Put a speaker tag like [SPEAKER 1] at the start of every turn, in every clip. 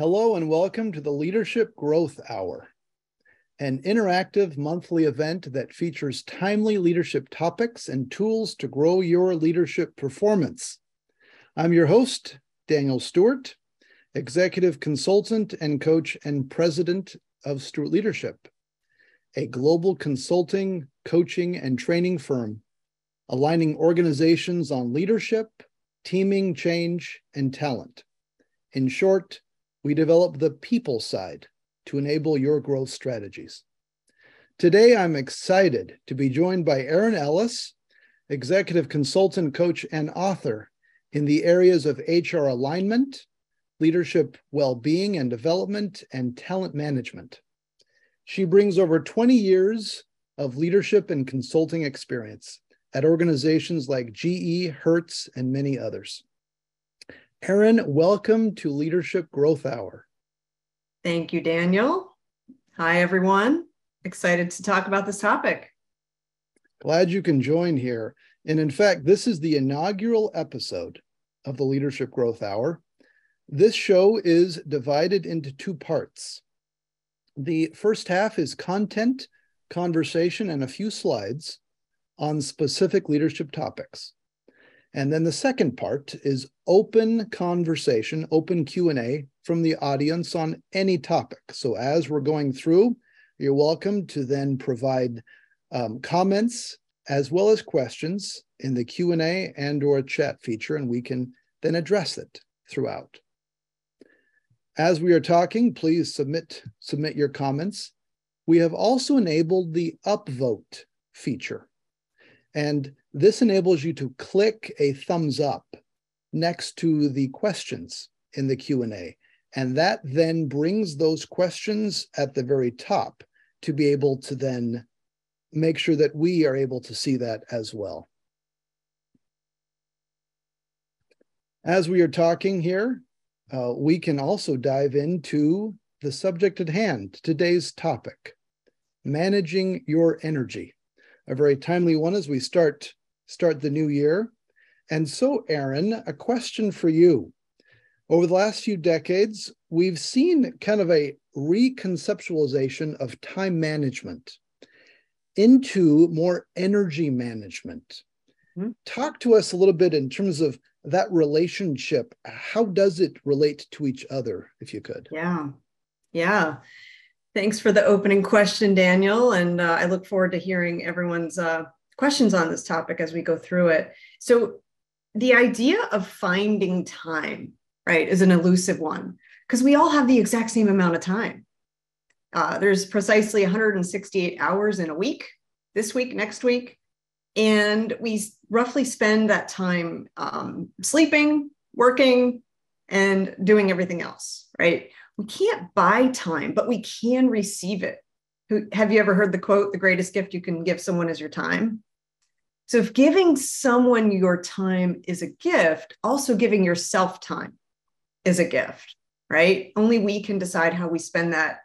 [SPEAKER 1] Hello and welcome to the Leadership Growth Hour, an interactive monthly event that features timely leadership topics and tools to grow your leadership performance. I'm your host, Daniel Stewart, executive consultant and coach and president of Stewart Leadership, a global consulting, coaching, and training firm aligning organizations on leadership, teaming, change, and talent. In short, we develop the people side to enable your growth strategies. Today, I'm excited to be joined by Erin Ellis, executive consultant, coach, and author in the areas of HR alignment, leadership well being and development, and talent management. She brings over 20 years of leadership and consulting experience at organizations like GE, Hertz, and many others. Erin, welcome to Leadership Growth Hour.
[SPEAKER 2] Thank you, Daniel. Hi, everyone. Excited to talk about this topic.
[SPEAKER 1] Glad you can join here. And in fact, this is the inaugural episode of the Leadership Growth Hour. This show is divided into two parts. The first half is content, conversation, and a few slides on specific leadership topics. And then the second part is open conversation, open Q&A from the audience on any topic. So as we're going through, you're welcome to then provide um, comments as well as questions in the Q&A and or chat feature, and we can then address it throughout. As we are talking, please submit, submit your comments. We have also enabled the upvote feature. And this enables you to click a thumbs up next to the questions in the Q&A. And that then brings those questions at the very top to be able to then make sure that we are able to see that as well. As we are talking here, uh, we can also dive into the subject at hand, today's topic, managing your energy. A very timely one as we start start the new year. And so, Erin, a question for you. Over the last few decades, we've seen kind of a reconceptualization of time management into more energy management. Mm-hmm. Talk to us a little bit in terms of that relationship. How does it relate to each other, if you could?
[SPEAKER 2] Yeah. Yeah. Thanks for the opening question, Daniel. And uh, I look forward to hearing everyone's uh, questions on this topic as we go through it. So, the idea of finding time, right, is an elusive one because we all have the exact same amount of time. Uh, there's precisely 168 hours in a week, this week, next week. And we roughly spend that time um, sleeping, working, and doing everything else, right? We can't buy time, but we can receive it. Have you ever heard the quote, the greatest gift you can give someone is your time? So, if giving someone your time is a gift, also giving yourself time is a gift, right? Only we can decide how we spend that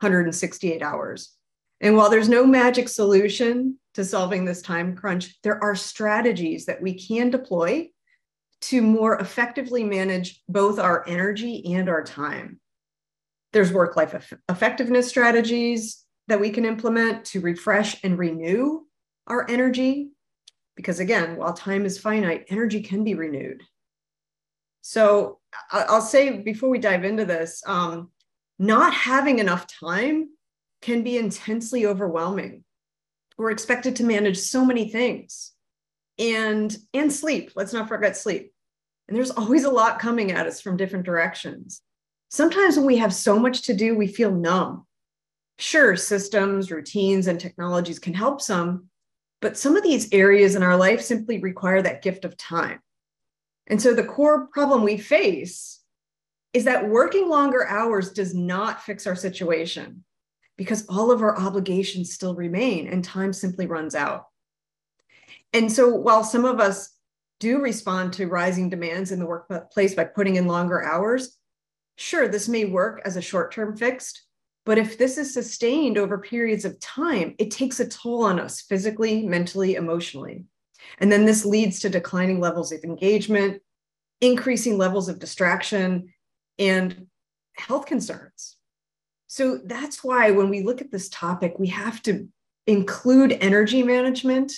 [SPEAKER 2] 168 hours. And while there's no magic solution to solving this time crunch, there are strategies that we can deploy to more effectively manage both our energy and our time. There's work life effectiveness strategies that we can implement to refresh and renew our energy because again, while time is finite, energy can be renewed. So I'll say before we dive into this, um, not having enough time can be intensely overwhelming. We're expected to manage so many things and and sleep. Let's not forget sleep. And there's always a lot coming at us from different directions. Sometimes when we have so much to do, we feel numb. Sure, systems, routines, and technologies can help some, but some of these areas in our life simply require that gift of time. And so the core problem we face is that working longer hours does not fix our situation because all of our obligations still remain and time simply runs out. And so while some of us do respond to rising demands in the workplace by putting in longer hours, sure, this may work as a short term fix, but if this is sustained over periods of time, it takes a toll on us physically, mentally, emotionally. And then this leads to declining levels of engagement, increasing levels of distraction, and health concerns. So that's why when we look at this topic, we have to include energy management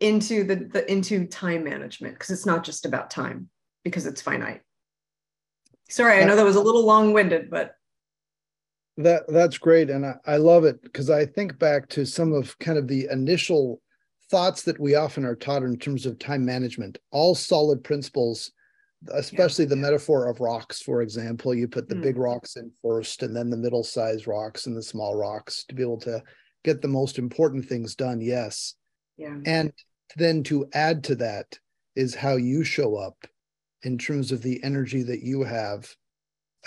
[SPEAKER 2] into the, the into time management because it's not just about time because it's finite. Sorry, I know that was a little long-winded, but
[SPEAKER 1] that that's great, and I, I love it because I think back to some of kind of the initial thoughts that we often are taught in terms of time management. All solid principles, especially yeah. the metaphor of rocks, for example. You put the mm. big rocks in first, and then the middle-sized rocks and the small rocks to be able to get the most important things done. Yes,
[SPEAKER 2] yeah,
[SPEAKER 1] and then to add to that is how you show up in terms of the energy that you have.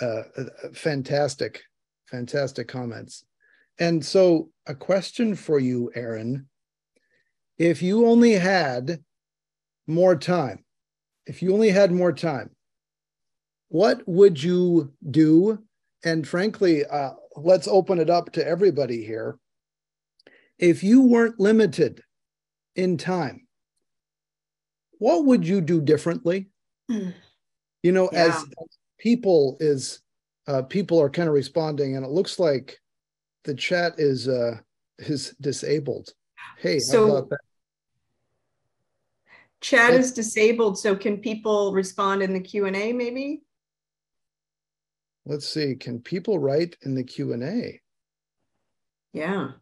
[SPEAKER 1] Uh, uh, fantastic, fantastic comments. And so, a question for you, Erin. If you only had more time, if you only had more time, what would you do? And frankly, uh, let's open it up to everybody here. If you weren't limited in time, what would you do differently? You know, yeah. as, people is uh, people are kind of responding, and it looks like the chat is uh, is disabled. Hey,
[SPEAKER 2] so chat is disabled. So can people respond in the Q and A? Maybe.
[SPEAKER 1] Let's see. Can people write in the Q and A?
[SPEAKER 2] Yeah.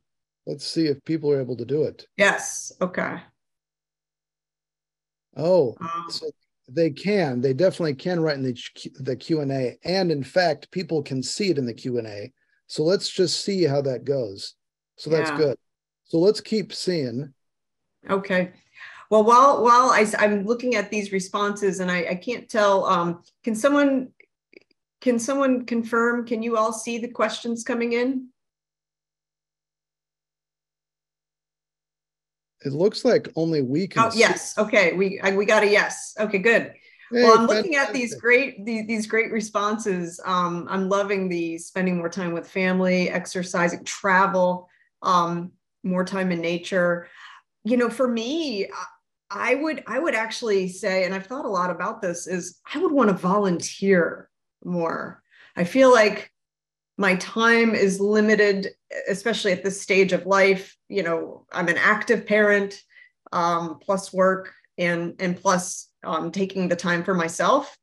[SPEAKER 1] Let's see if people are able to do it.
[SPEAKER 2] Yes. Okay.
[SPEAKER 1] Oh, um, so they can. They definitely can write in the the Q and A, and in fact, people can see it in the Q and A. So let's just see how that goes. So that's yeah. good. So let's keep seeing.
[SPEAKER 2] Okay. Well, while while I, I'm looking at these responses, and I, I can't tell, um, can someone can someone confirm? Can you all see the questions coming in?
[SPEAKER 1] It looks like only we can.
[SPEAKER 2] Oh, yes. Okay. We I, we got a yes. Okay, good. Hey, well, I'm looking at these great these, these great responses. Um, I'm loving the spending more time with family, exercising, travel, um, more time in nature. You know, for me, I would I would actually say, and I've thought a lot about this, is I would want to volunteer more. I feel like my time is limited especially at this stage of life you know i'm an active parent um, plus work and and plus um, taking the time for myself.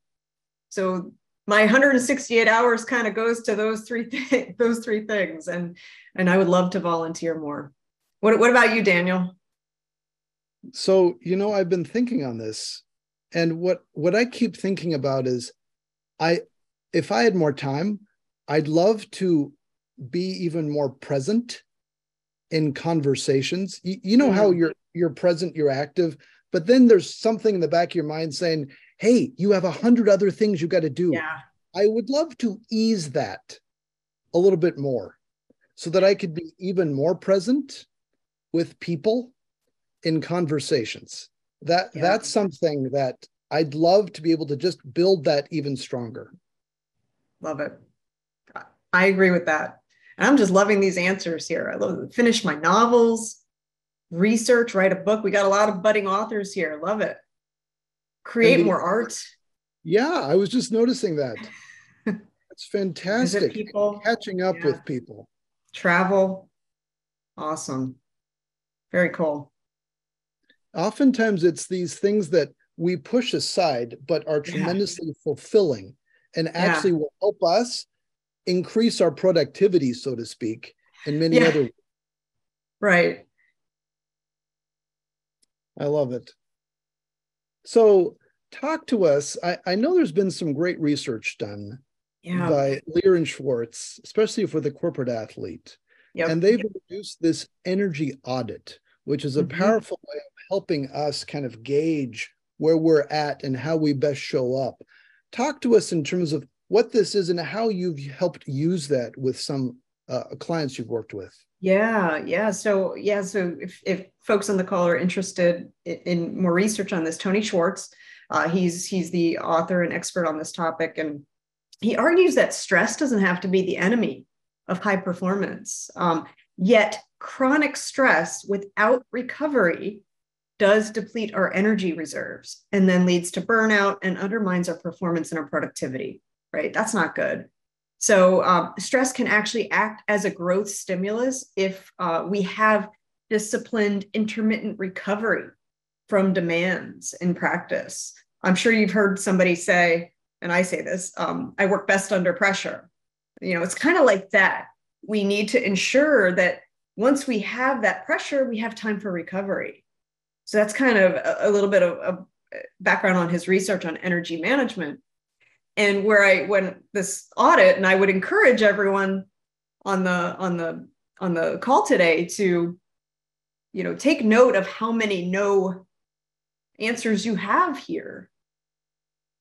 [SPEAKER 2] So my 168 hours kind of goes to those three th- those three things. And and i would love to volunteer more. What, what about you daniel?
[SPEAKER 1] So you know i've been thinking on this and what what i keep thinking about is i if i had more time I'd love to be even more present in conversations. You, you know how mm-hmm. you're you're present, you're active, but then there's something in the back of your mind saying, "Hey, you have a hundred other things you got to do."
[SPEAKER 2] Yeah.
[SPEAKER 1] I would love to ease that a little bit more so that I could be even more present with people in conversations. That yeah. that's something that I'd love to be able to just build that even stronger.
[SPEAKER 2] Love it. I agree with that. And I'm just loving these answers here. I love finish my novels, research, write a book. We got a lot of budding authors here. Love it. Create more art.
[SPEAKER 1] Yeah, I was just noticing that. It's fantastic.
[SPEAKER 2] People
[SPEAKER 1] catching up yeah. with people.
[SPEAKER 2] Travel. Awesome. Very cool.
[SPEAKER 1] Oftentimes it's these things that we push aside but are tremendously yeah. fulfilling and actually yeah. will help us increase our productivity, so to speak, in many yeah. other
[SPEAKER 2] Right.
[SPEAKER 1] I love it. So talk to us. I, I know there's been some great research done
[SPEAKER 2] yeah.
[SPEAKER 1] by Loehr and Schwartz, especially for the corporate athlete. Yep. And they've introduced this energy audit, which is a mm-hmm. powerful way of helping us kind of gauge where we're at and how we best show up. Talk to us in terms of what this is and how you've helped use that with some uh, clients you've worked with.
[SPEAKER 2] Yeah, yeah. So yeah, so if, if folks on the call are interested in, in more research on this, Tony Schwartz, uh, he's he's the author and expert on this topic, and he argues that stress doesn't have to be the enemy of high performance. Um, yet chronic stress without recovery does deplete our energy reserves and then leads to burnout and undermines our performance and our productivity right? That's not good. So um, stress can actually act as a growth stimulus if uh, we have disciplined intermittent recovery from demands in practice. I'm sure you've heard somebody say, and I say this, um, I work best under pressure. You know, it's kind of like that. We need to ensure that once we have that pressure, we have time for recovery. So that's kind of a, a little bit of a background on his research on energy management and where I when this audit, and I would encourage everyone on the on the on the call today to, you know, take note of how many no answers you have here.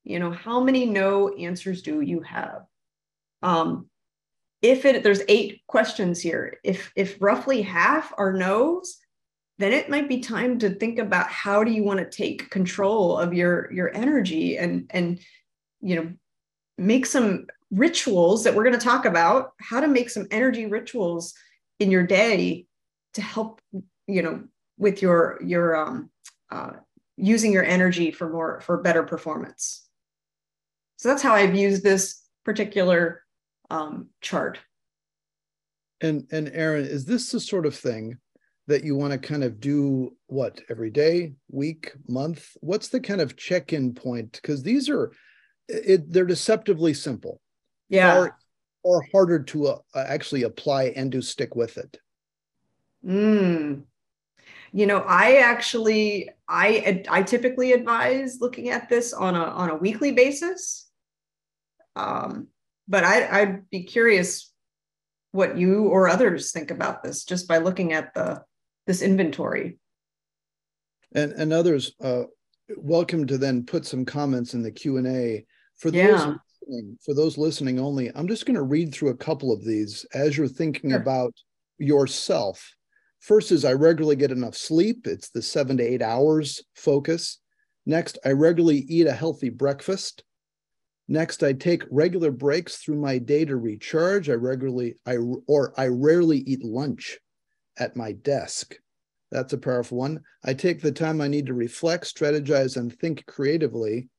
[SPEAKER 2] You know, how many no answers do you have? Um, if it there's eight questions here, if if roughly half are no's, then it might be time to think about how do you want to take control of your your energy and and you know make some rituals that we're going to talk about how to make some energy rituals in your day to help you know with your your um uh, using your energy for more for better performance. So that's how i've used this particular um, chart.
[SPEAKER 1] And and erin is this the sort of thing that you want to kind of do what every day week month? What's the kind of check-in point? Because these are it, they're deceptively simple.
[SPEAKER 2] Yeah. Or,
[SPEAKER 1] or harder to uh, actually apply and to stick with it.
[SPEAKER 2] Mm. You know, I actually, I, I typically advise looking at this on a on a weekly basis. Um, but I, I'd be curious what you or others think about this just by looking at the this inventory.
[SPEAKER 1] And and others, uh, welcome to then put some comments in the Q and A for those yeah. listening, for those listening only, I'm just going to read through a couple of these as you're thinking sure. about yourself. First is I regularly get enough sleep. It's the seven to eight hours focus. Next, I regularly eat a healthy breakfast. Next, I take regular breaks through my day to recharge. I regularly, I or I rarely eat lunch at my desk. That's a powerful one. I take the time I need to reflect, strategize, and think creatively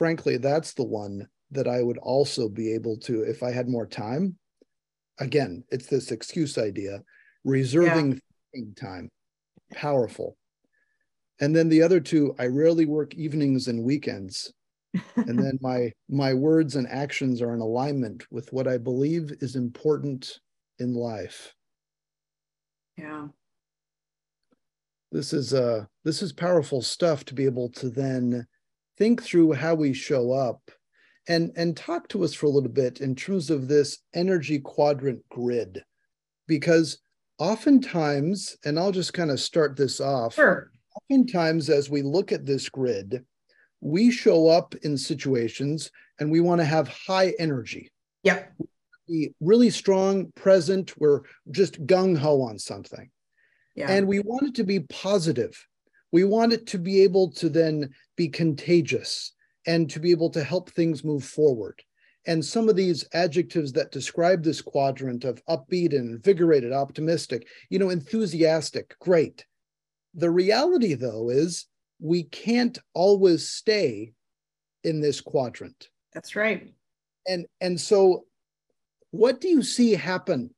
[SPEAKER 1] frankly, that's the one that I would also be able to, if I had more time. Again, it's this excuse idea, reserving yeah. time, powerful. And then the other two, I rarely work evenings and weekends. and then my my words and actions are in alignment with what I believe is important in life.
[SPEAKER 2] Yeah.
[SPEAKER 1] This is uh this is powerful stuff to be able to then think through how we show up and and talk to us for a little bit in terms of this energy quadrant grid. Because oftentimes and i'll just kind of start this off
[SPEAKER 2] sure.
[SPEAKER 1] oftentimes as we look at this grid we show up in situations and we want to have high energy.
[SPEAKER 2] Yep.
[SPEAKER 1] Be really strong present we're just gung-ho on something.
[SPEAKER 2] Yeah.
[SPEAKER 1] and we want it to be positive we want it to be able to then be contagious and to be able to help things move forward. And some of these adjectives that describe this quadrant of upbeat and invigorated, optimistic, you know, enthusiastic, great. The reality, though, is we can't always stay in this quadrant.
[SPEAKER 2] That's right.
[SPEAKER 1] And and so what do you see happen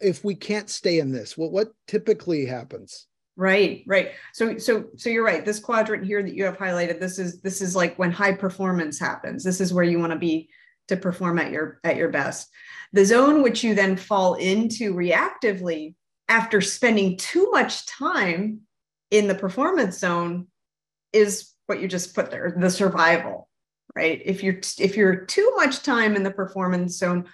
[SPEAKER 1] if we can't stay in this? What what typically happens?
[SPEAKER 2] Right, right. So so so you're right. This quadrant here that you have highlighted, this is this is like when high performance happens. This is where you want to be to perform at your at your best. The zone which you then fall into reactively after spending too much time in the performance zone is what you just put there, the survival, right? If you're if you're too much time in the performance zone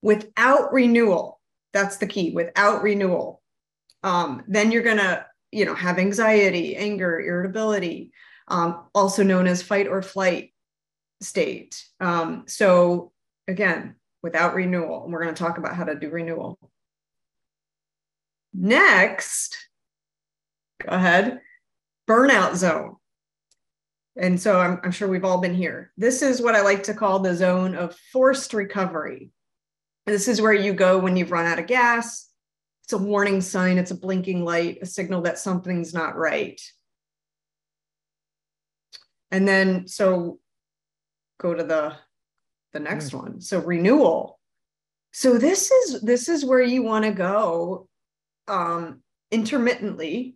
[SPEAKER 2] without renewal, that's the key, without renewal. Um, then you're gonna you know, have anxiety, anger, irritability, um, also known as fight or flight state. Um, so again, without renewal, and we're going to talk about how to do renewal. Next, go ahead, burnout zone. And so I'm, I'm sure we've all been here. This is what I like to call the zone of forced recovery. This is where you go when you've run out of gas, it's a warning sign, it's a blinking light, a signal that something's not right. And then, so go to the the next yeah. one. So renewal. So this is this is where you want to go um, intermittently,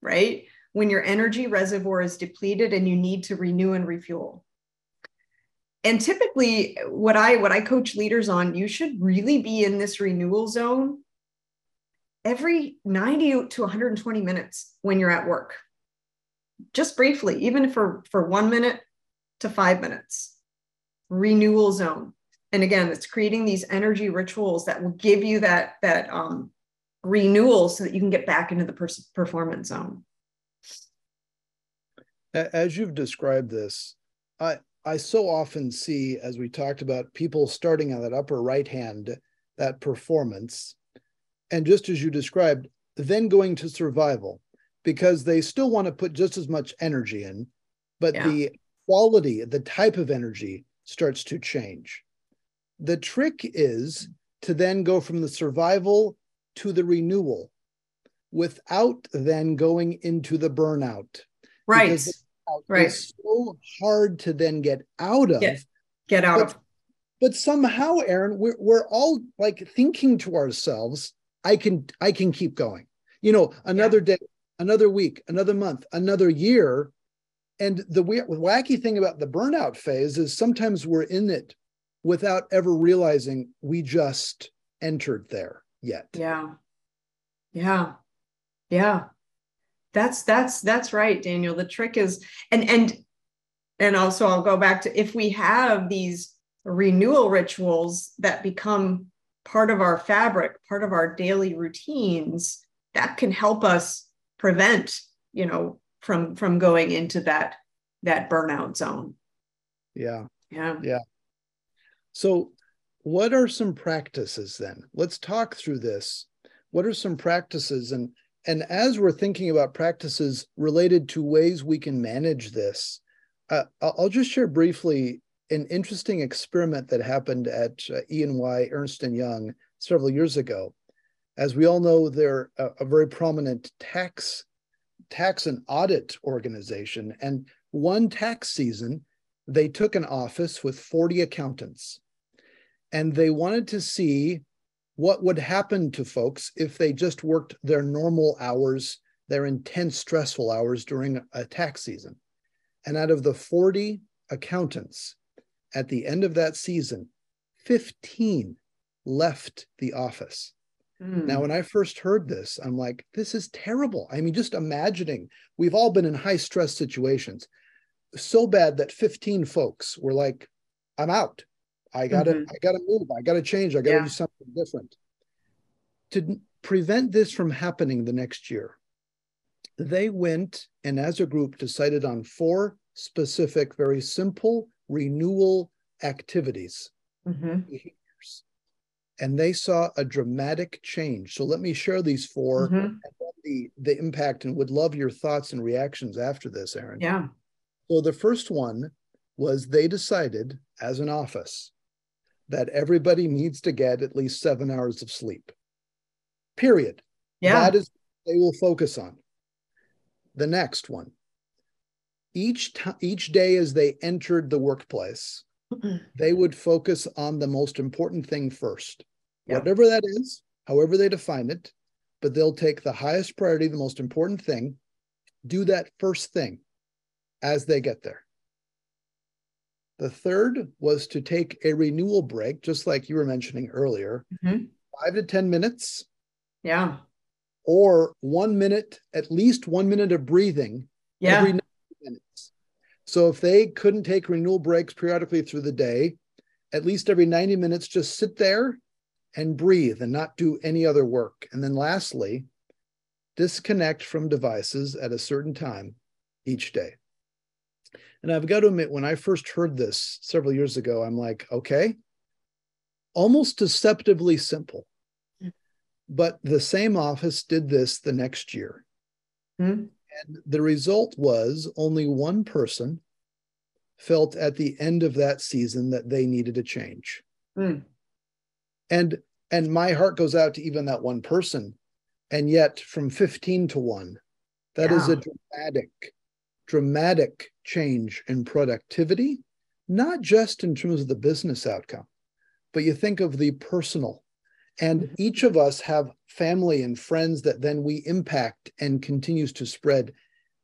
[SPEAKER 2] right? When your energy reservoir is depleted and you need to renew and refuel. And typically what I what I coach leaders on, you should really be in this renewal zone every 90 to 120 minutes when you're at work. Just briefly, even for for 1 minute to 5 minutes. Renewal zone. And again, it's creating these energy rituals that will give you that that um renewal so that you can get back into the pers- performance zone.
[SPEAKER 1] As you've described this, I I so often see, as we talked about, people starting on that upper right hand, that performance, and just as you described, then going to survival because they still want to put just as much energy in, but yeah. the quality, the type of energy starts to change. The trick is to then go from the survival to the renewal without then going into the burnout.
[SPEAKER 2] Right. Right.
[SPEAKER 1] It's so hard to then get out of.
[SPEAKER 2] Get, get out
[SPEAKER 1] but,
[SPEAKER 2] of.
[SPEAKER 1] But somehow, Erin, we're, we're all like thinking to ourselves, I can I can keep going. You know, another yeah. day, another week, another month, another year. And the weird, wacky thing about the burnout phase is sometimes we're in it without ever realizing we just entered there yet.
[SPEAKER 2] Yeah. Yeah. Yeah. That's that's that's right, Daniel. The trick is and and and also I'll go back to if we have these renewal rituals that become part of our fabric, part of our daily routines, that can help us prevent, you know, from from going into that that burnout zone.
[SPEAKER 1] Yeah.
[SPEAKER 2] Yeah.
[SPEAKER 1] Yeah. So what are some practices then? Let's talk through this. What are some practices and and as we're thinking about practices related to ways we can manage this, uh, I'll just share briefly an interesting experiment that happened at uh, E&Y Ernst & Young several years ago. As we all know, they're a, a very prominent tax tax and audit organization. And one tax season, they took an office with 40 accountants and they wanted to see what would happen to folks if they just worked their normal hours, their intense, stressful hours during a tax season. And out of the 40 accountants at the end of that season, 15 left the office. Mm. Now, when I first heard this, I'm like, this is terrible. I mean, just imagining we've all been in high stress situations so bad that 15 folks were like, I'm out. I gotta, mm-hmm. I gotta move. I gotta change. I gotta yeah. do something different. To prevent this from happening the next year, they went and as a group decided on four specific, very simple renewal activities. Mm-hmm. And they saw a dramatic change. So let me share these 4 mm-hmm. the, the impact and would love your thoughts and reactions after this, Erin.
[SPEAKER 2] Yeah.
[SPEAKER 1] So the first one was they decided as an office that everybody needs to get at least seven hours of sleep. Period.
[SPEAKER 2] Yeah.
[SPEAKER 1] That is they will focus on. The next one. Each time each day as they entered the workplace, they would focus on the most important thing first. Yep. Whatever that is, however they define it, but they'll take the highest priority, the most important thing, do that first thing as they get there. The third was to take a renewal break, just like you were mentioning earlier, mm-hmm. five to 10 minutes.
[SPEAKER 2] Yeah.
[SPEAKER 1] Or one minute, at least one minute of breathing
[SPEAKER 2] yeah. every
[SPEAKER 1] minutes. So if they couldn't take renewal breaks periodically through the day, at least every 90 minutes, just sit there and breathe and not do any other work. And then lastly, disconnect from devices at a certain time each day. And I've got to admit, when I first heard this several years ago, I'm like, okay, almost deceptively simple. Mm. But the same office did this the next year. Mm. And the result was only one person felt at the end of that season that they needed a change. Mm. And and my heart goes out to even that one person. And yet from 15 to 1, that yeah. is a dramatic dramatic change in productivity, not just in terms of the business outcome, but you think of the personal. And mm-hmm. each of us have family and friends that then we impact and continues to spread.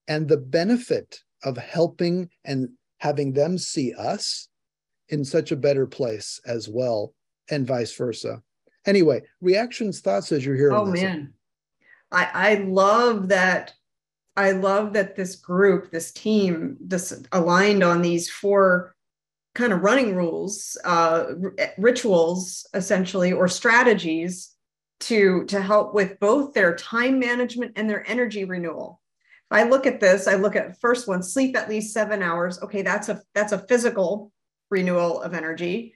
[SPEAKER 1] And the benefit of helping and having them see us in such a better place as well, and vice versa. Anyway, reactions, thoughts as you're here.
[SPEAKER 2] Oh man, I I love that. I love that this group, this team, this aligned on these four kind of running rules, uh, rituals, essentially, or strategies to to help with both their time management and their energy renewal. If I look at this, I look at first one: sleep at least seven hours. Okay, that's a that's a physical renewal of energy.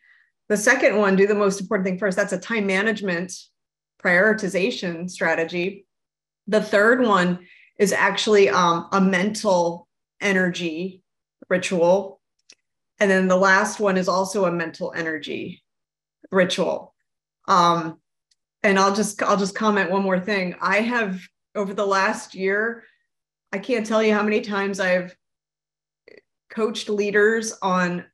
[SPEAKER 2] The second one, do the most important thing first. That's a time management prioritization strategy. The third one is actually um, a mental energy ritual. And then the last one is also a mental energy ritual. Um, and I'll just I'll just comment one more thing. I have over the last year, I can't tell you how many times I've coached leaders on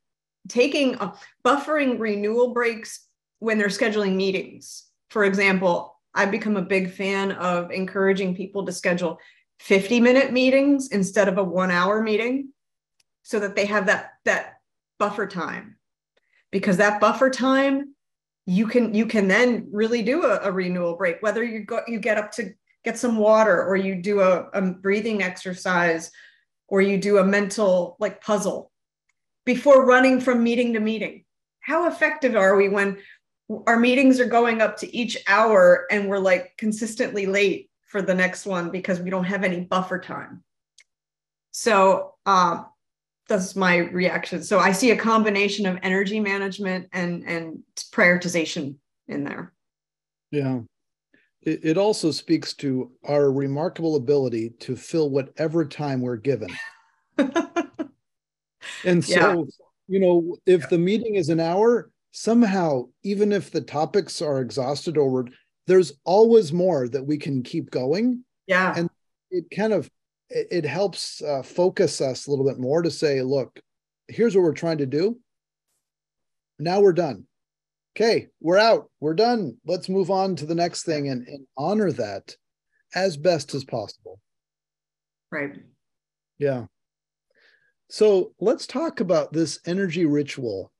[SPEAKER 2] taking uh, buffering renewal breaks when they're scheduling meetings. For example, I've become a big fan of encouraging people to schedule 50 minute meetings instead of a one hour meeting so that they have that that buffer time because that buffer time you can you can then really do a, a renewal break whether you go you get up to get some water or you do a, a breathing exercise or you do a mental like puzzle before running from meeting to meeting? How effective are we when our meetings are going up to each hour and we're like consistently late for the next one because we don't have any buffer time? So um, that's my reaction. So I see a combination of energy management and and prioritization in there.
[SPEAKER 1] Yeah. It, it also speaks to our remarkable ability to fill whatever time we're given. And so, yeah. you know, if yeah. the meeting is an hour, somehow, even if the topics are exhausted or there's always more that we can keep going.
[SPEAKER 2] Yeah.
[SPEAKER 1] And it kind of it, it helps uh, focus us a little bit more to say, look, here's what we're trying to do. Now we're done. Okay, we're out. We're done. Let's move on to the next thing and, and honor that as best as possible.
[SPEAKER 2] Right.
[SPEAKER 1] Yeah. So let's talk about this energy ritual,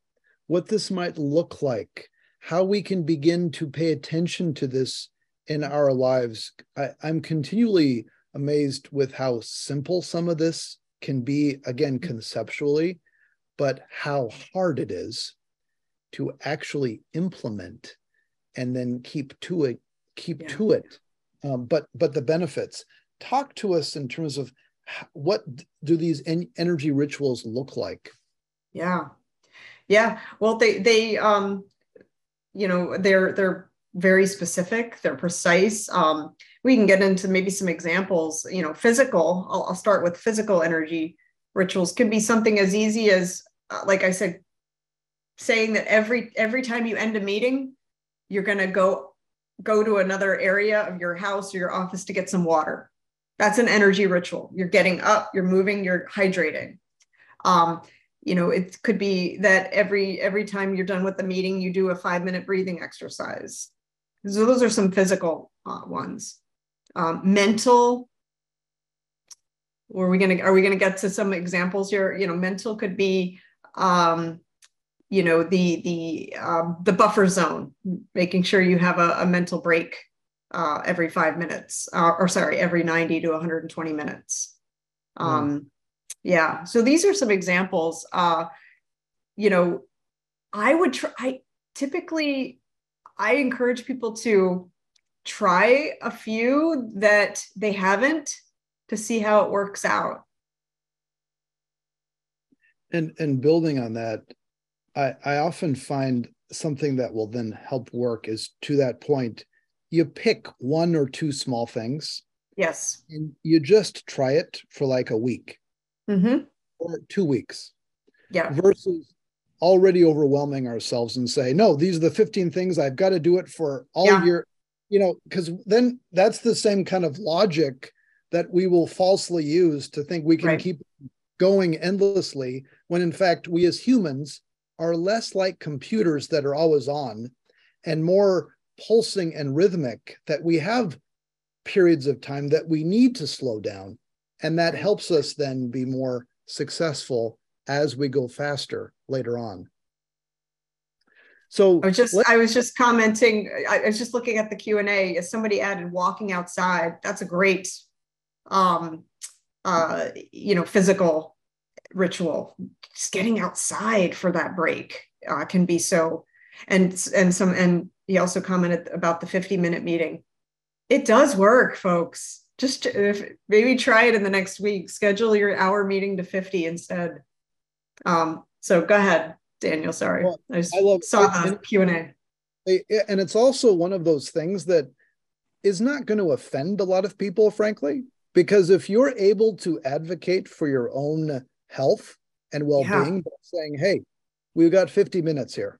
[SPEAKER 1] what this might look like, how we can begin to pay attention to this in our lives. I, am continually amazed with how simple some of this can be, again, mm-hmm. conceptually, but how hard it is to actually implement and then keep to it, keep yeah. to it. Um, but but the benefits. Talk to us in terms of what do these en- energy rituals look like?
[SPEAKER 2] Yeah. Yeah. Well, they, they, um, you know, they're, they're very specific, they're precise. Um, we can get into maybe some examples, you know, physical, I'll, I'll start with physical energy rituals can be something as easy as, uh, like I said, saying that every, every time you end a meeting, you're going to go, go to another area of your house or your office to get some water that's an energy ritual. You're getting up, you're moving, you're hydrating. Um, you know, it could be that every every time you're done with the meeting, you do a five minute breathing exercise. So those are some physical uh, ones. Um, mental. Are we gonna are we gonna get to some examples here? You know, mental could be um, you know the the um, the buffer zone making sure you have a, a mental break uh, every five minutes, uh, or sorry, every 90 to 120 minutes. Hmm. Um, mm. Yeah. So these are some examples. Uh, you know, I would try, I typically, I encourage people to try a few that they haven't to see how it works out.
[SPEAKER 1] And, and building on that, I, I often find something that will then help work is to that point you pick one or two small things.
[SPEAKER 2] Yes.
[SPEAKER 1] And you just try it for like a week
[SPEAKER 2] mm-hmm.
[SPEAKER 1] or two weeks.
[SPEAKER 2] Yeah.
[SPEAKER 1] Versus already overwhelming ourselves and say, no, these are the 15 things I've got to do it for all yeah. year. You know, because then that's the same kind of logic that we will falsely use to think we can right. keep going endlessly when in fact we as humans are less like computers that are always on and more pulsing and rhythmic that we have periods of time that we need to slow down and that helps us then be more successful as we go faster later on so
[SPEAKER 2] I was just I was just commenting. I was just looking at the Q and A. Somebody added walking outside. That's a great, um, uh, you know, physical ritual. Just getting outside for that break uh, can be so. And and some and he also commented about the fifty minute meeting. It does work, folks. Just if maybe try it in the next week. Schedule your hour meeting to fifty instead. Um, so go ahead. Daniel. Sorry, well, I, I love saw the Q and A.
[SPEAKER 1] And it's also one of those things that is not going to offend a lot of people, frankly, because if you're able to advocate for your own health and well-being, yeah. saying, "Hey, we've got 50 minutes here.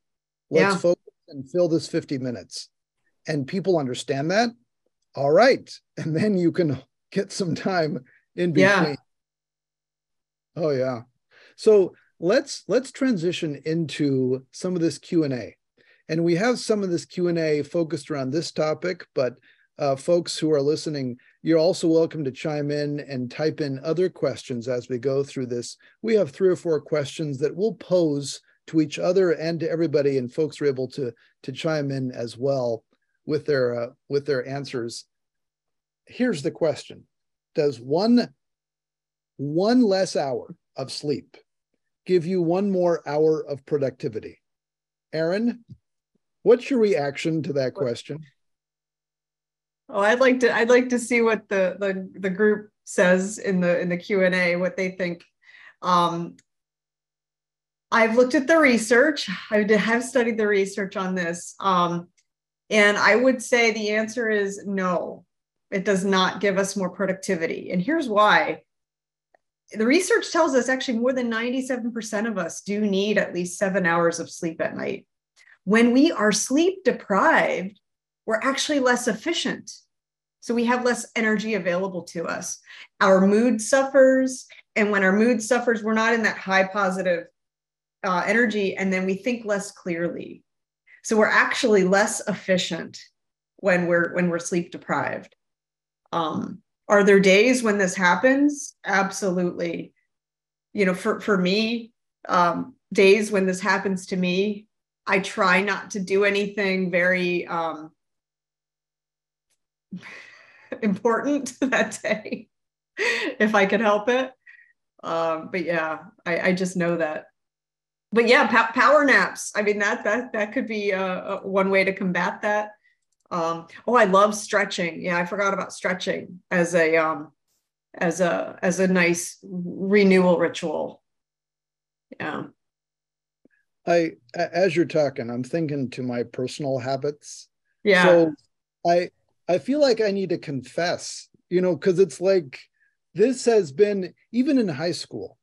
[SPEAKER 1] Let's yeah. focus and fill this 50 minutes," and people understand that, all right, and then you can get some time in between. Yeah. Oh yeah. So let's let's transition into some of this q&a and we have some of this q&a focused around this topic but uh, folks who are listening you're also welcome to chime in and type in other questions as we go through this. We have three or four questions that we'll pose to each other and to everybody and folks are able to to chime in as well with their uh, with their answers. Here's the question. Does one one less hour of sleep give you one more hour of productivity. Erin, what's your reaction to that question?
[SPEAKER 2] Oh, I'd like to I'd like to see what the the, the group says in the in the Q&A what they think. Um, I've looked at the research. I have studied the research on this. Um, and I would say the answer is no. It does not give us more productivity. And here's why the research tells us actually more than 97% of us do need at least seven hours of sleep at night. When we are sleep deprived, we're actually less efficient. So we have less energy available to us. Our mood suffers. And when our mood suffers, we're not in that high positive uh, energy. And then we think less clearly. So we're actually less efficient when we're when we're sleep deprived. Um, are there days when this happens? Absolutely. You know, for, for me, um, days when this happens to me, I try not to do anything very um, important that day if I could help it. Um, but yeah, I, I, just know that. But yeah, power naps. I mean that that that could be uh, one way to combat that. Um, oh, I love stretching. Yeah, I forgot about stretching as a um, as a as a nice renewal ritual. Yeah.
[SPEAKER 1] I as you're talking, I'm thinking to my personal habits.
[SPEAKER 2] Yeah.
[SPEAKER 1] So I I feel like I need to confess, you know, because it's like this has been even in high school.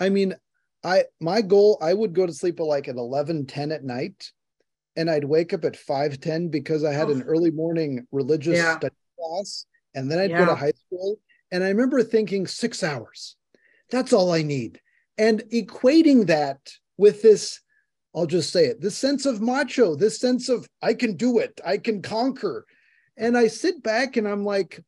[SPEAKER 1] I mean, I my goal, I would go to sleep at like at 11, 10 at night and I'd wake up at 5:10 because I had oh. an early morning religious yeah. study class and then I'd yeah. go to high school and I remember thinking 6 hours. That's all I need. And equating that with this I'll just say it, this sense of macho, this sense of I can do it, I can conquer. And I sit back and I'm like,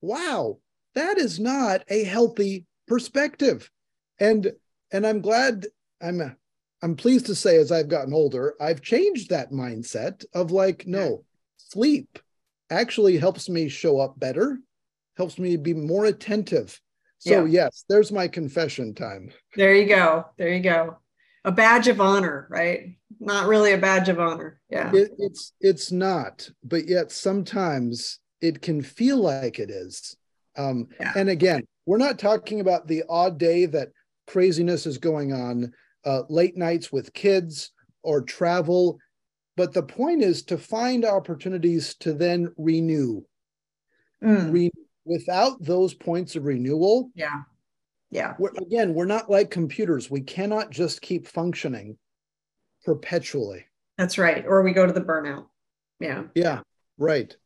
[SPEAKER 1] wow, that is not a healthy perspective. And and I'm glad I'm I'm pleased to say, as I've gotten older, I've changed that mindset of like, no, sleep actually helps me show up better, helps me be more attentive. So, yeah. yes, there's my confession time.
[SPEAKER 2] There you go. There you go. A badge of honor, right? Not really a badge of honor. Yeah.
[SPEAKER 1] It, it's it's not, but yet sometimes it can feel like it is. Um, yeah. And again, we're not talking about the odd day that craziness is going on uh, late nights with kids or travel. But the point is to find opportunities to then renew. Mm. Re- without those points of renewal.
[SPEAKER 2] Yeah. Yeah.
[SPEAKER 1] We're, again, we're not like computers. We cannot just keep functioning perpetually.
[SPEAKER 2] That's right. Or we go to the burnout. Yeah.
[SPEAKER 1] Yeah. Right.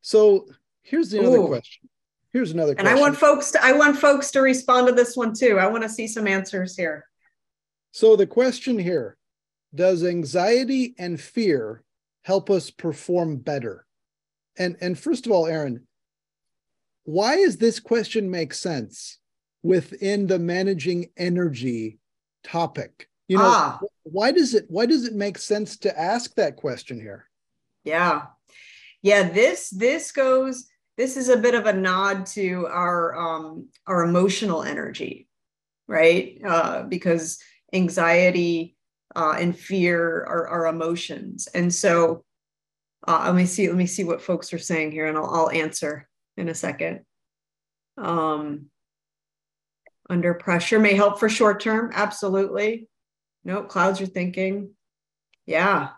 [SPEAKER 1] So here's the Ooh. other question. Here's another
[SPEAKER 2] question. And I want folks to I want folks to respond to this one too. I want to see some answers here.
[SPEAKER 1] So the question here, does anxiety and fear help us perform better? And and first of all, Erin, why does this question make sense within the managing energy topic? You know, ah. why does it why does it make sense to ask that question here?
[SPEAKER 2] Yeah. Yeah, this this goes this is a bit of a nod to our um our emotional energy, right? Uh because anxiety uh, and fear are, are emotions. And so uh, let me see, let me see what folks are saying here and I'll, I'll answer in a second. Um, under pressure may help for short term. Absolutely. No, clouds are thinking. Yeah.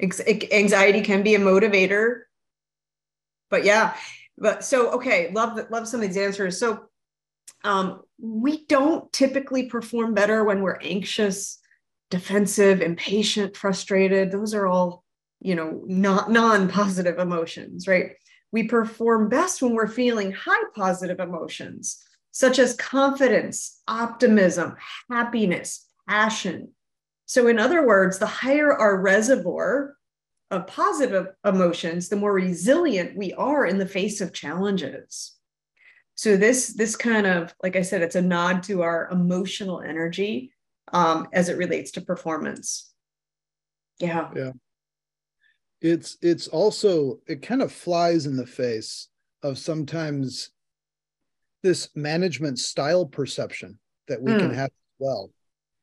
[SPEAKER 2] Anxiety can be a motivator. But yeah, but so okay, love love some of these answers. So um, we don't typically perform better when we're anxious, defensive, impatient, frustrated. Those are all, you know, not non-positive emotions, right? We perform best when we're feeling high positive emotions, such as confidence, optimism, happiness, passion. So, in other words, the higher our reservoir of positive emotions, the more resilient we are in the face of challenges. So this this kind of like I said, it's a nod to our emotional energy um, as it relates to performance. Yeah.
[SPEAKER 1] Yeah. It's it's also it kind of flies in the face of sometimes this management style perception that we mm. can have as well.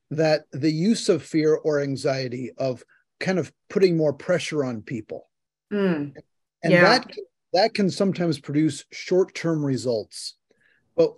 [SPEAKER 1] That the use of fear or anxiety of kind of putting more pressure on people. Mm. And yeah. that that can sometimes produce short-term results. But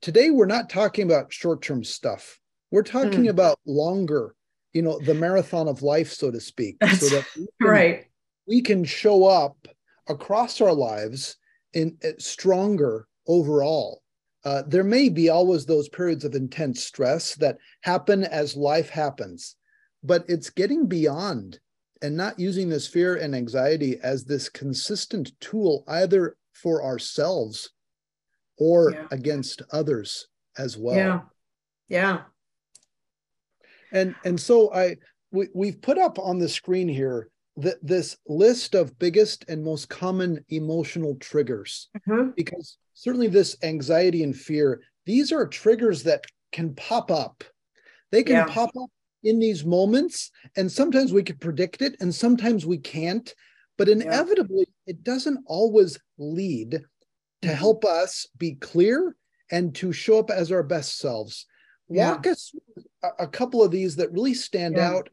[SPEAKER 1] today we're not talking about short-term stuff. We're talking mm. about longer, you know, the marathon of life, so to speak.
[SPEAKER 2] That's so that we can, right.
[SPEAKER 1] We can show up across our lives in uh, stronger overall. Uh, there may be always those periods of intense stress that happen as life happens, but it's getting beyond and not using this fear and anxiety as this consistent tool either for ourselves or yeah. against others as well
[SPEAKER 2] yeah yeah
[SPEAKER 1] and and so i we, we've put up on the screen here that this list of biggest and most common emotional triggers mm-hmm. because certainly this anxiety and fear these are triggers that can pop up they can yeah. pop up in these moments and sometimes we can predict it and sometimes we can't but inevitably yeah. it doesn't always lead to mm-hmm. help us be clear and to show up as our best selves walk yeah. us a, a, couple of these that really stand
[SPEAKER 2] yeah.
[SPEAKER 1] out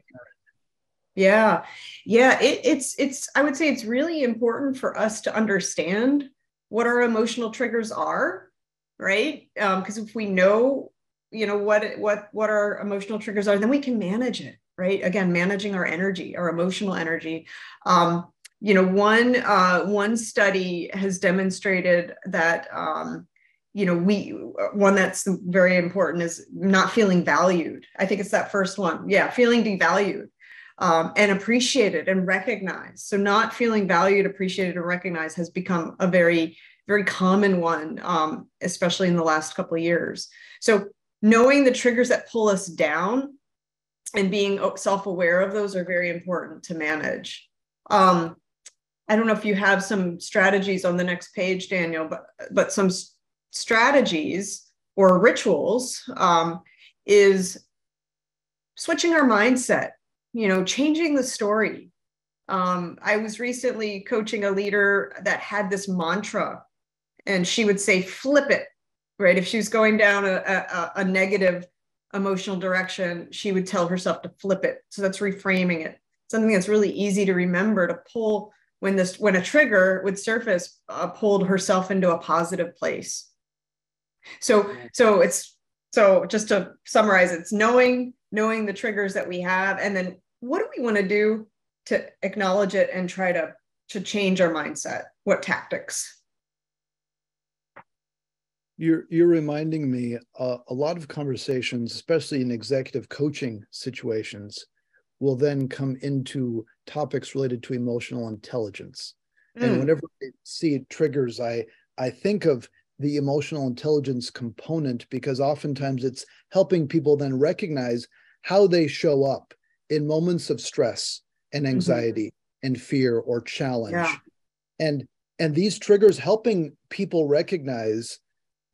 [SPEAKER 2] yeah yeah it, it's it's i would say it's really important for us to understand what our emotional triggers are right because um, if we know you know what what what our emotional triggers are then we can manage it right? Again managing our energy our emotional energy. Um, you know one uh, one study has demonstrated that um, you know we one that's very important is not feeling valued. I think it's that first one. Yeah feeling devalued um, and appreciated and recognized. So not feeling valued appreciated and recognized has become a very very common one um, especially in the last couple of years. So knowing the triggers that pull us down and being self-aware of those are very important to manage. Um, i don't know if you have some strategies on the next page daniel but but some strategies or rituals um, is switching our mindset you know changing the story. Um, i was recently coaching a leader that had this mantra and she would say flip it right? If she was going down a, a, a negative emotional direction, she would tell herself to flip it. So that's reframing it. Something that's really easy to remember to pull when this when a trigger would surface, uh, pulled herself into a positive place. So so it's so just to summarize, it's knowing knowing the triggers that we have, and then what do we want to do to acknowledge it and try to to change our mindset? What tactics?
[SPEAKER 1] You're you're reminding me uh, a lot of conversations, especially in executive coaching situations, will then come into topics related to emotional intelligence. Mm. And whenever I see triggers, I I think of the emotional intelligence component because oftentimes it's helping people then recognize how they show up in moments of stress and mm-hmm. anxiety mm-hmm. and fear or challenge yeah. and and these triggers helping people recognize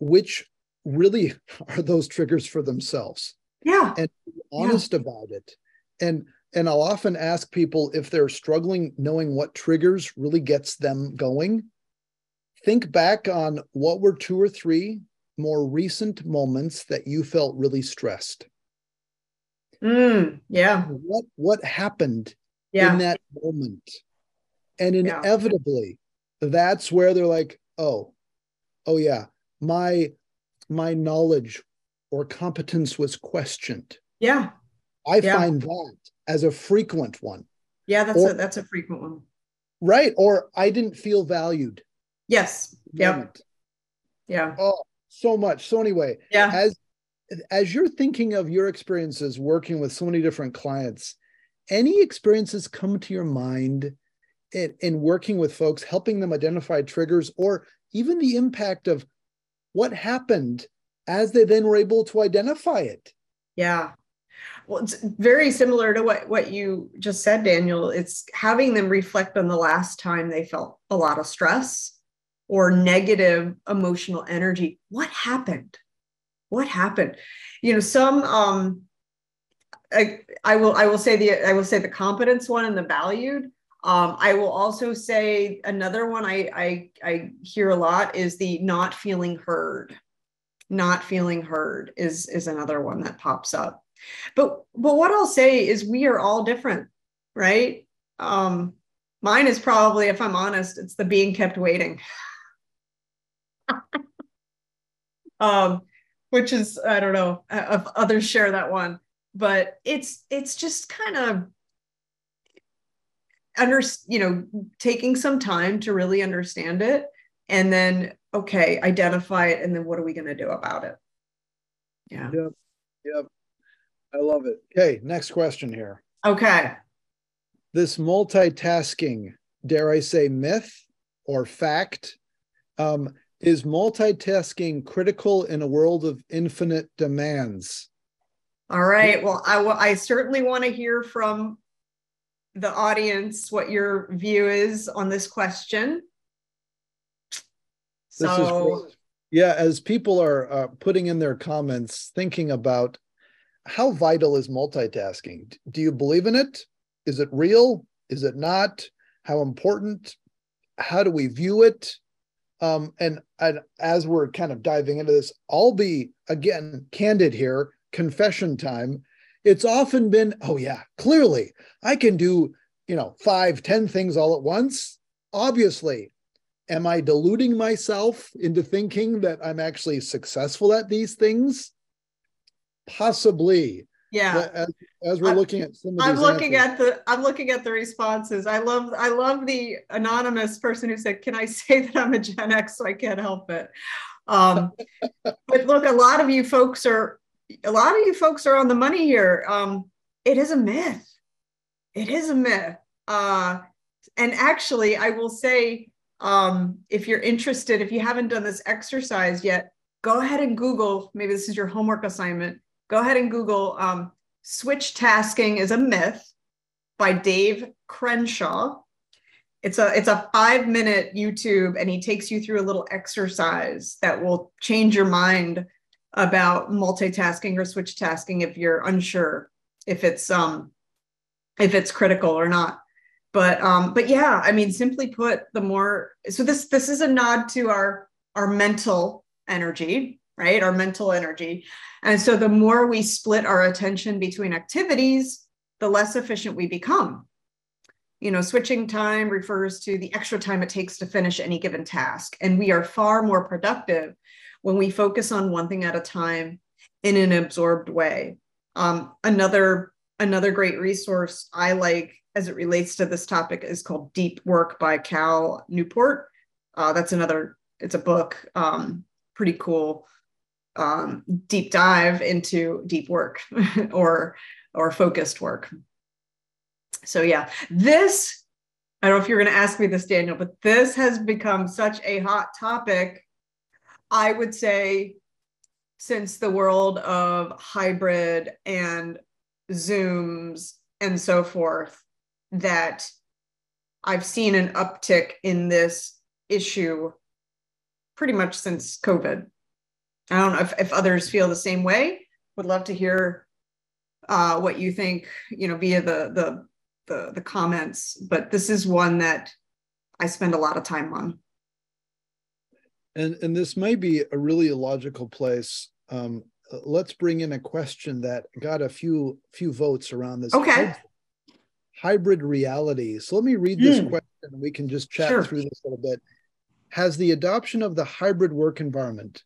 [SPEAKER 1] which really are those triggers for themselves?
[SPEAKER 2] Yeah.
[SPEAKER 1] And honest yeah. about it. And and i'll often ask people if they're struggling knowing what triggers really gets them going. Think back on what were two or three more recent moments that you felt really stressed.
[SPEAKER 2] Mm, yeah.
[SPEAKER 1] What what happened yeah. in that moment? And inevitably yeah. that's where they're like oh oh yeah my my knowledge or competence was questioned.
[SPEAKER 2] Yeah.
[SPEAKER 1] I yeah. find that as a frequent one.
[SPEAKER 2] Yeah, that's or, a that's a frequent one.
[SPEAKER 1] Right. Or I didn't feel valued.
[SPEAKER 2] Yes. Yeah. Yeah.
[SPEAKER 1] Oh, so much. So anyway,
[SPEAKER 2] yeah.
[SPEAKER 1] As as you're thinking of your experiences working with so many different clients, any experiences come to your mind in, in working with folks, helping them identify triggers, or even the impact of what happened as they then were able to identify it.
[SPEAKER 2] Yeah. Well, it's very similar to what, what you just said, Daniel. It's having them reflect on the last time they felt a lot of stress or negative emotional energy. What happened? What happened? You know, some um I, I will I will say the I will say the competence one and the valued. Um, I will also say another one I, I I hear a lot is the not feeling heard. Not feeling heard is is another one that pops up. But but what i'll say is we are all different right? Um mine is probably if i'm honest it's the being kept waiting. Um which is i don't know if others share that one. But it's it's just kind of under you know taking some time to really understand it and then okay, identify it, and then what are we going to do about it?
[SPEAKER 1] Yeah. Yep. Yep. I love it. Okay, next question here.
[SPEAKER 2] Okay.
[SPEAKER 1] This multitasking, dare I say, myth or fact, um, is multitasking critical in a world of infinite demands?
[SPEAKER 2] All right. Well, I, I certainly want to hear from the audience what your view is on this question.
[SPEAKER 1] This so, is yeah, as people are uh, putting in their comments, thinking about how vital is multitasking? Do you believe in it? Is it real? Is it not? How important? How do we view it? Um, and, and as we're kind of diving into this, I'll be again candid here, confession time. It's often been, oh yeah, clearly I can do, you know, five, ten things all at once. Obviously, am I deluding myself into thinking that I'm actually successful at these things? Possibly.
[SPEAKER 2] Yeah.
[SPEAKER 1] As, as we're looking at some of
[SPEAKER 2] I'm looking answers. at the I'm looking at the responses. I love I love the anonymous person who said, "Can I say that I'm a Gen X so I can't help it?" Um, but look, a lot of you folks are a lot of you folks are on the money here. Um, it is a myth. It is a myth. Uh, and actually, I will say um, if you're interested, if you haven't done this exercise yet, go ahead and Google. Maybe this is your homework assignment. Go ahead and Google um, switch tasking is a myth by Dave Crenshaw. It's a it's a five minute YouTube, and he takes you through a little exercise that will change your mind about multitasking or switch tasking if you're unsure if it's um if it's critical or not. But um but yeah i mean simply put the more so this this is a nod to our our mental energy right? Our mental energy. And so the more we split our attention between activities the less efficient we become. You know switching time refers to the extra time it takes to finish any given task. And we are far more productive when we focus on one thing at a time in an absorbed way um, another another great resource i like as it relates to this topic is called Deep Work by Cal Newport. Uh, that's another, it's a book, um, pretty cool um, deep dive into deep work or or focused work. So yeah, this I don't know if you're going to ask me this, Daniel, but this has become such a hot topic. I would say since the world of hybrid and Zooms and so forth, that I've seen an uptick in this issue pretty much since COVID. I don't know if, if others feel the same way. Would love to hear uh, what you think, you know, via the, the the the comments. But this is one that I spend a lot of time on.
[SPEAKER 1] And and this may be a really logical place. Um, let's bring in a question that got a few few votes around this.
[SPEAKER 2] Okay.
[SPEAKER 1] Hybrid reality. So let me read this mm. question. We can just chat sure. through this a little bit. Has the adoption of the hybrid work environment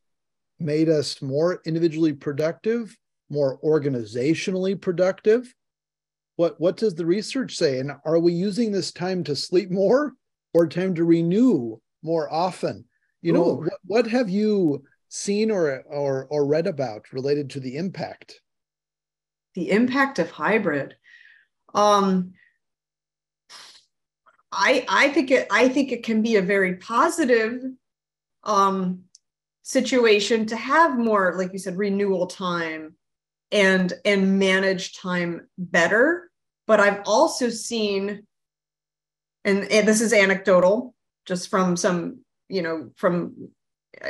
[SPEAKER 1] made us more individually productive, more organizationally productive? What, what does the research say? And are we using this time to sleep more or time to renew more often? You know, what, what have you seen or, or, or read about related to the impact?
[SPEAKER 2] The impact of hybrid. Um, I, I think it I think it can be a very positive um, situation to have more, like you said, renewal time and and manage time better. But I've also seen, and, and this is anecdotal, just from some, you know, from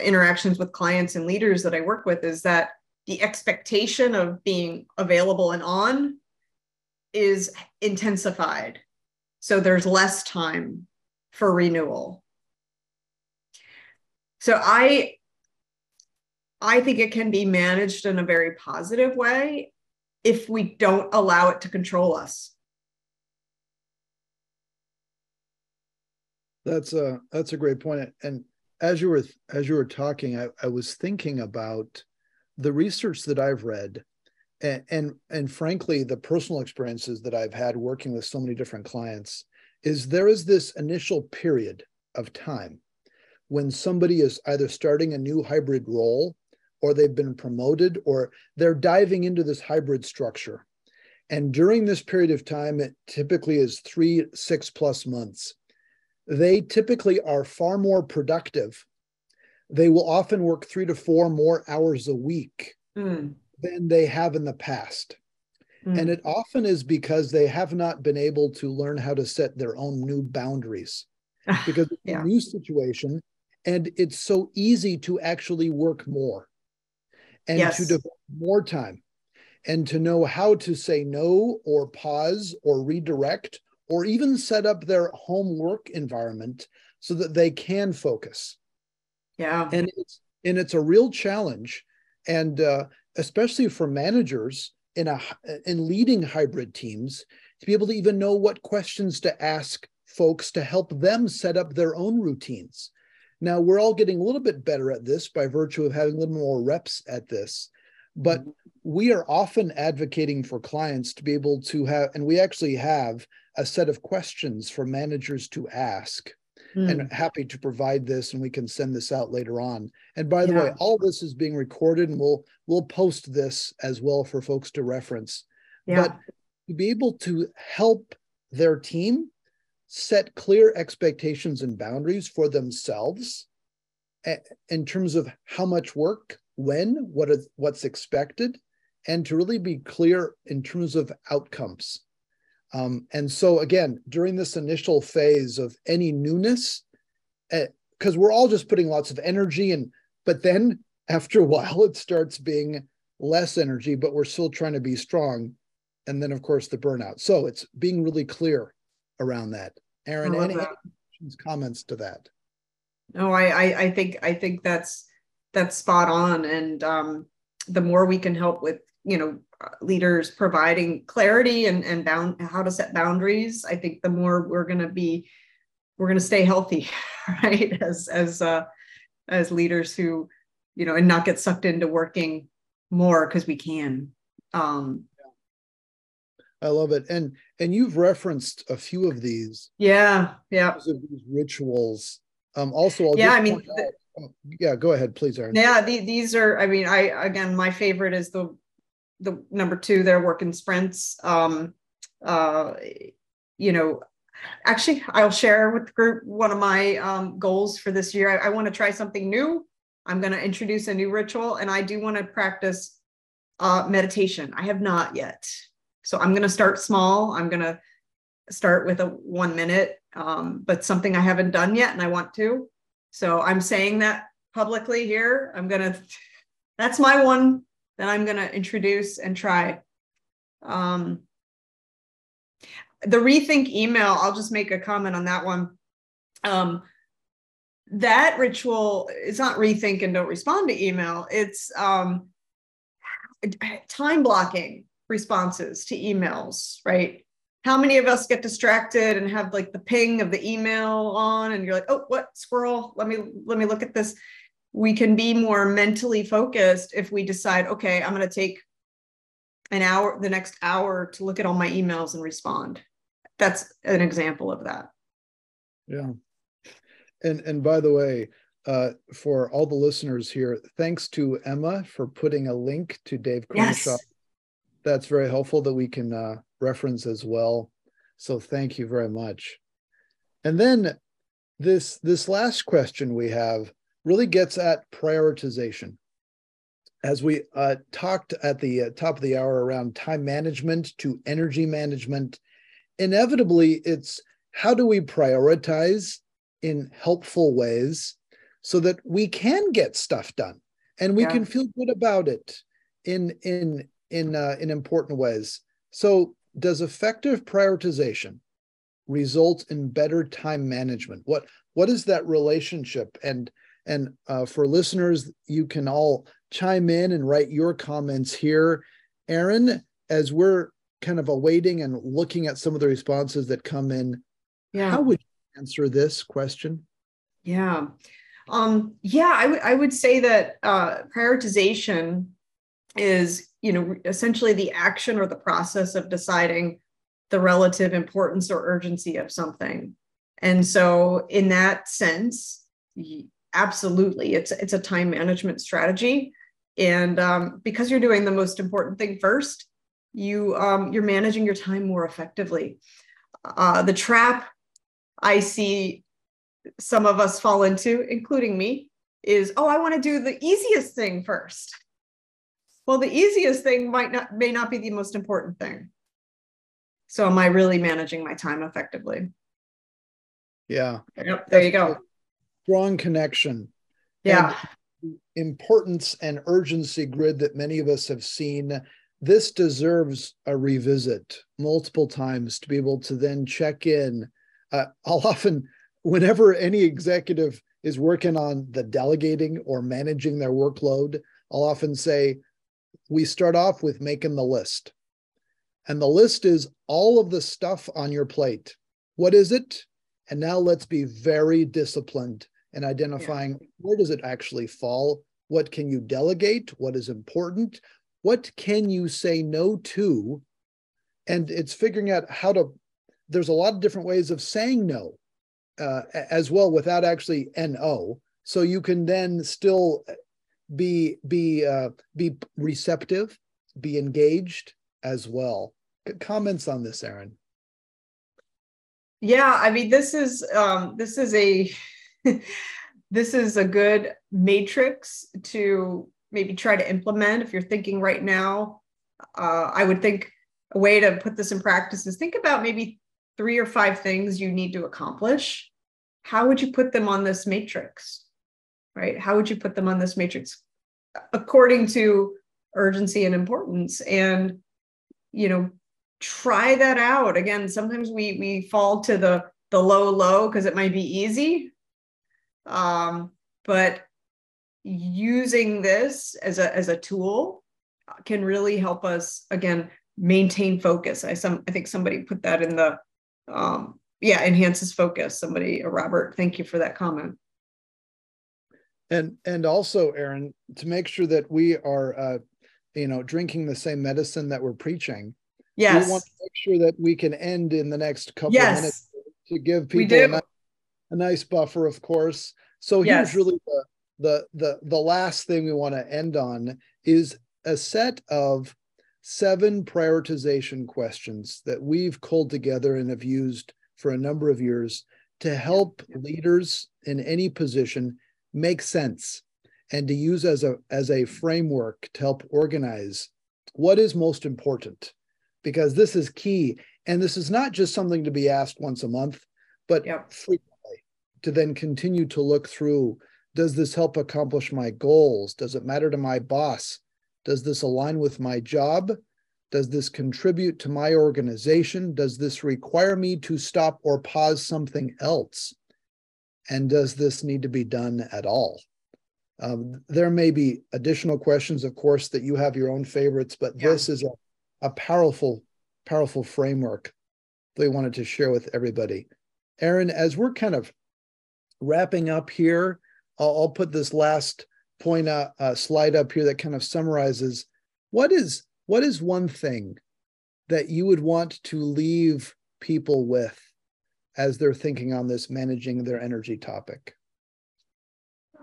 [SPEAKER 2] interactions with clients and leaders that I work with, is that the expectation of being available and on is intensified so there's less time for renewal. So I I think it can be managed in a very positive way if we don't allow it to control us.
[SPEAKER 1] That's a that's a great point. And as you were as you were talking, I, I was thinking about the research that I've read and, and and frankly the personal experiences that i've had working with so many different clients is there is this initial period of time when somebody is either starting a new hybrid role or they've been promoted or they're diving into this hybrid structure and during this period of time it typically is three six plus months they typically are far more productive they will often work three to four more hours a week mm than they have in the past. Mm. And it often is because they have not been able to learn how to set their own new boundaries because it's yeah. a new situation and it's so easy to actually work more and yes. to devote more time and to know how to say no or pause or redirect or even set up their home work environment so that they can focus.
[SPEAKER 2] Yeah.
[SPEAKER 1] And it's and it's a real challenge. And uh, especially for managers in a in leading hybrid teams to be able to even know what questions to ask folks to help them set up their own routines now we're all getting a little bit better at this by virtue of having a little more reps at this but mm-hmm. we are often advocating for clients to be able to have and we actually have a set of questions for managers to ask mm. and happy to provide this and we can send this out later on and by the yeah. way all this is being recorded and we'll we'll post this as well for folks to reference yeah. but to be able to help their team set clear expectations and boundaries for themselves in terms of how much work when what is what's expected and to really be clear in terms of outcomes um, and so, again, during this initial phase of any newness, because uh, we're all just putting lots of energy and, but then after a while, it starts being less energy, but we're still trying to be strong. And then, of course, the burnout. So it's being really clear around that. Erin, any, that. comments to that?
[SPEAKER 2] No, I, I, I think I think that's that's spot on. And um, the more we can help with you know leaders providing clarity and and bound how to set boundaries i think the more we're going to be we're going to stay healthy right as as uh as leaders who you know and not get sucked into working more because we can um
[SPEAKER 1] I love it. And and you've referenced a few of these.
[SPEAKER 2] Yeah, yeah.
[SPEAKER 1] Of these rituals. Um also I'll
[SPEAKER 2] yeah, I mean the,
[SPEAKER 1] oh, yeah, go ahead, please, Erin.
[SPEAKER 2] Yeah, the, these are I mean, I again my favorite is the the number two, they're working sprints. Um, uh, you know, actually, I'll share with the group one of my um, goals for this year. I, I want to try something new. I'm going to introduce a new ritual, and I do want to practice uh, meditation. I have not yet. So I'm going to start small. I'm going to start with a one minute, um, but something I haven't done yet and I want to. So I'm saying that publicly here. I'm going to, that's my one that I'm going to introduce and try. Um, the rethink email, I'll just make a comment on that one. Um, that ritual is not rethink and don't respond to email. It's um, time blocking responses to emails, right? How many of us get distracted and have like the ping of the email on and you're like, "Oh, what squirrel? Let me let me look at this." We can be more mentally focused if we decide, "Okay, I'm going to take an hour the next hour to look at all my emails and respond." That's an example of that.
[SPEAKER 1] Yeah. And and by the way, uh, for all the listeners here, thanks to Emma for putting a link to Dave Crenshaw. Yes. That's very helpful that we can uh, reference as well. So thank you very much. And then this this last question we have really gets at prioritization. As we uh, talked at the uh, top of the hour around time management to energy management, inevitably it's how do we prioritize in helpful ways so that we can get stuff done and we yeah. can feel good about it in in in uh, in important ways. So, does effective prioritization result in better time management? What what is that relationship? And and uh, for listeners, you can all chime in and write your comments here. Erin, as we're kind of awaiting and looking at some of the responses that come in, yeah. how would you answer this question?
[SPEAKER 2] Yeah. Um, yeah, I would I would say that uh, prioritization is you know essentially the action or the process of deciding the relative importance or urgency of something. And so, in that sense, absolutely, it's it's a time management strategy. And um, because you're doing the most important thing first, you um, you're managing your time more effectively. Uh, the trap I see some of us fall into, including me, is oh, I want to do the easiest thing first. Well, the easiest thing might not may not be the most important thing. So am I really managing my time effectively?
[SPEAKER 1] Yeah.
[SPEAKER 2] Yep, there you go.
[SPEAKER 1] Strong connection.
[SPEAKER 2] Yeah.
[SPEAKER 1] Importance and urgency grid that many of us have seen. This deserves a revisit multiple times to be able to then check in. Uh, I'll often whenever any executive is working on the delegating or managing their workload, I'll often say, we start off with making the list. And the list is all of the stuff on your plate. What is it? And now let's be very disciplined in identifying yeah. where does it actually fall? What can you delegate? What is important? What can you say no to? And it's figuring out how to, there's a lot of different ways of saying no uh, as well without actually no. So you can then still be be uh, be receptive, be engaged as well. Comments on this, Erin?
[SPEAKER 2] Yeah, I mean this is um, this is a this is a good matrix to maybe try to implement if you're thinking right now. Uh, I would think a way to put this in practice is think about maybe three or five things you need to accomplish, how would you put them on this matrix? Right? How would you put them on this matrix according to urgency and importance? And, you know, try that out. Again, sometimes we we fall to the the low low because it might be easy. Um, but using this as a as a tool can really help us again maintain focus. I some I think somebody put that in the um, yeah enhances focus. Somebody, uh, Robert, thank you for that comment.
[SPEAKER 1] And and also, erin to make sure that we are uh, you know drinking the same medicine that we're preaching.
[SPEAKER 2] Yes.
[SPEAKER 1] We want to make sure that we can end in the next couple yes. of minutes to give people a nice, buffer, of course. So yes. here's really the the the the last thing we want to end on is a set of seven prioritization questions that we've culled together and have used for a number of years to help leaders in any position make sense and to use as a as a framework to help organize what is most important because this is key and this is not just something to be asked once a month but yep. To then continue to look through does this help accomplish my goals? Does it matter to my boss? Does this align with my job? Does this contribute to my organization? Does this require me to stop or pause something else? And does this need to be done at all? Um, there may be additional questions, of course, that you have your own favorites, but yeah. this is a, a powerful, powerful framework that we wanted to share with everybody. Erin, as we're kind of wrapping up here, I'll, I'll put this last point uh, uh, slide up here that kind of summarizes what is what is one thing that you would want to leave people with as they're thinking on this managing their energy topic.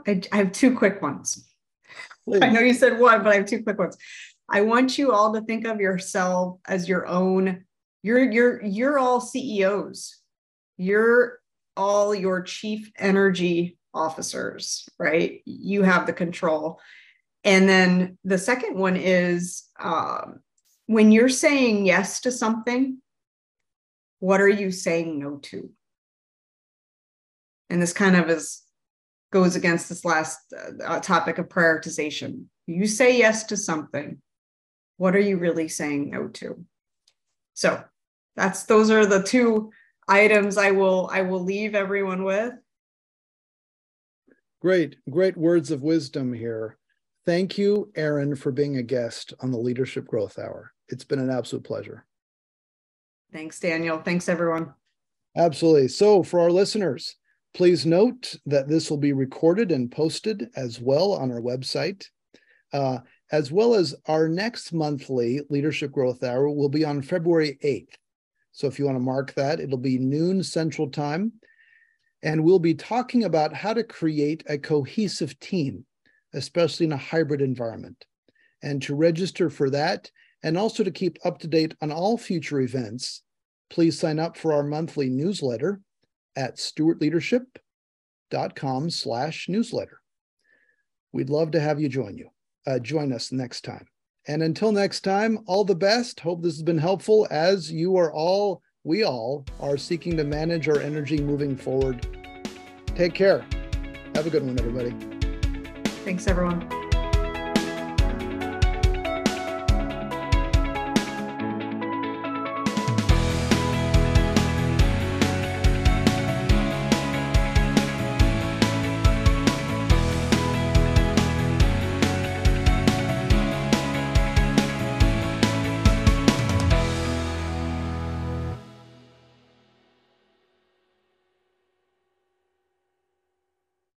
[SPEAKER 2] I, I have two quick ones. Please. I know you said one, but I have two quick ones. I want you all to think of yourself as your own. You're you're you're all CEOs. You're all your chief energy officers, right? You have the control. And then the second one is um, when you're saying yes to something, what are you saying no to? And this kind of is goes against this last uh, topic of prioritization. You say yes to something. What are you really saying no to? So that's those are the two items I will I will leave everyone with.
[SPEAKER 1] Great, great words of wisdom here. Thank you, Erin, for being a guest on the Leadership Growth Hour. It's been an absolute pleasure.
[SPEAKER 2] Thanks, Daniel. Thanks, everyone.
[SPEAKER 1] Absolutely. So, for our listeners, Please note that this will be recorded and posted as well on our website, uh, as well as our next monthly Leadership Growth Hour will be on February 8th. So if you want to mark that, it'll be noon Central Time. And we'll be talking about how to create a cohesive team, especially in a hybrid environment. And to register for that, and also to keep up to date on all future events, please sign up for our monthly newsletter at stewartleadership.com slash newsletter. We'd love to have you join you. Uh, join us next time. And until next time, all the best. Hope this has been helpful as you are all, we all are seeking to manage our energy moving forward. Take care. Have a good one, everybody.
[SPEAKER 2] Thanks, everyone.